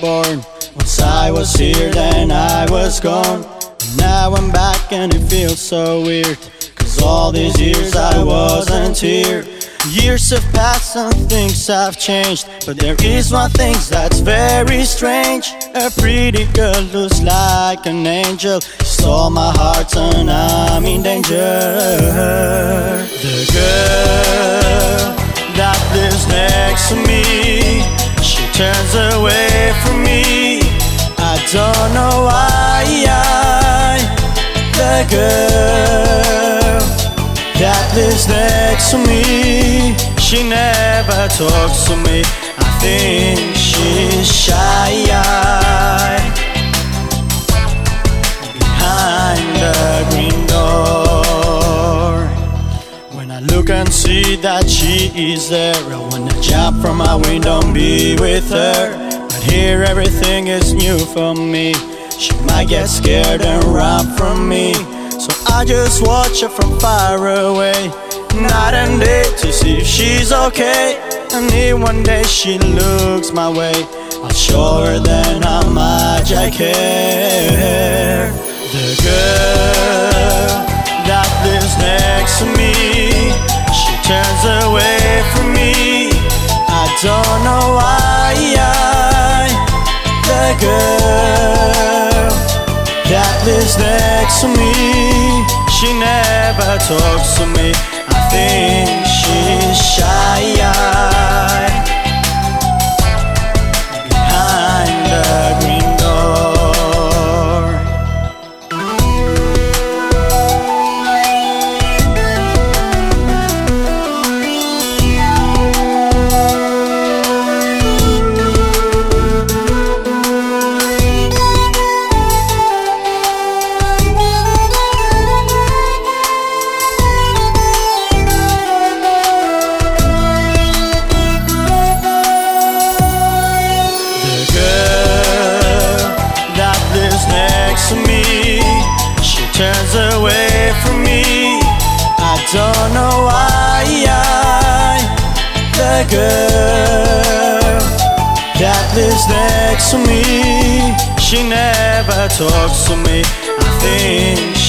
born. Once I was here, then I was gone. Now I'm back and it feels so weird. Cause all these years I wasn't here. Years have passed and things have changed. But there is one thing that's very strange. A pretty girl looks like an angel. She stole my heart and I'm in danger. Girl that lives next to me, she never talks to me. I think she's shy behind the green door. When I look and see that she is there, I wanna jump from my window and be with her. But here everything is new for me. She might get scared and run from me. I just watch her from far away, night and day, to see if she's okay. And if one day she looks my way, I'll show her then how much I care. The girl that lives next to me, she turns away from me. I don't know why. The girl that lives next to me, she never talks to me. I think turns away from me. I don't know why. The girl that lives next to me, she never talks to me. I think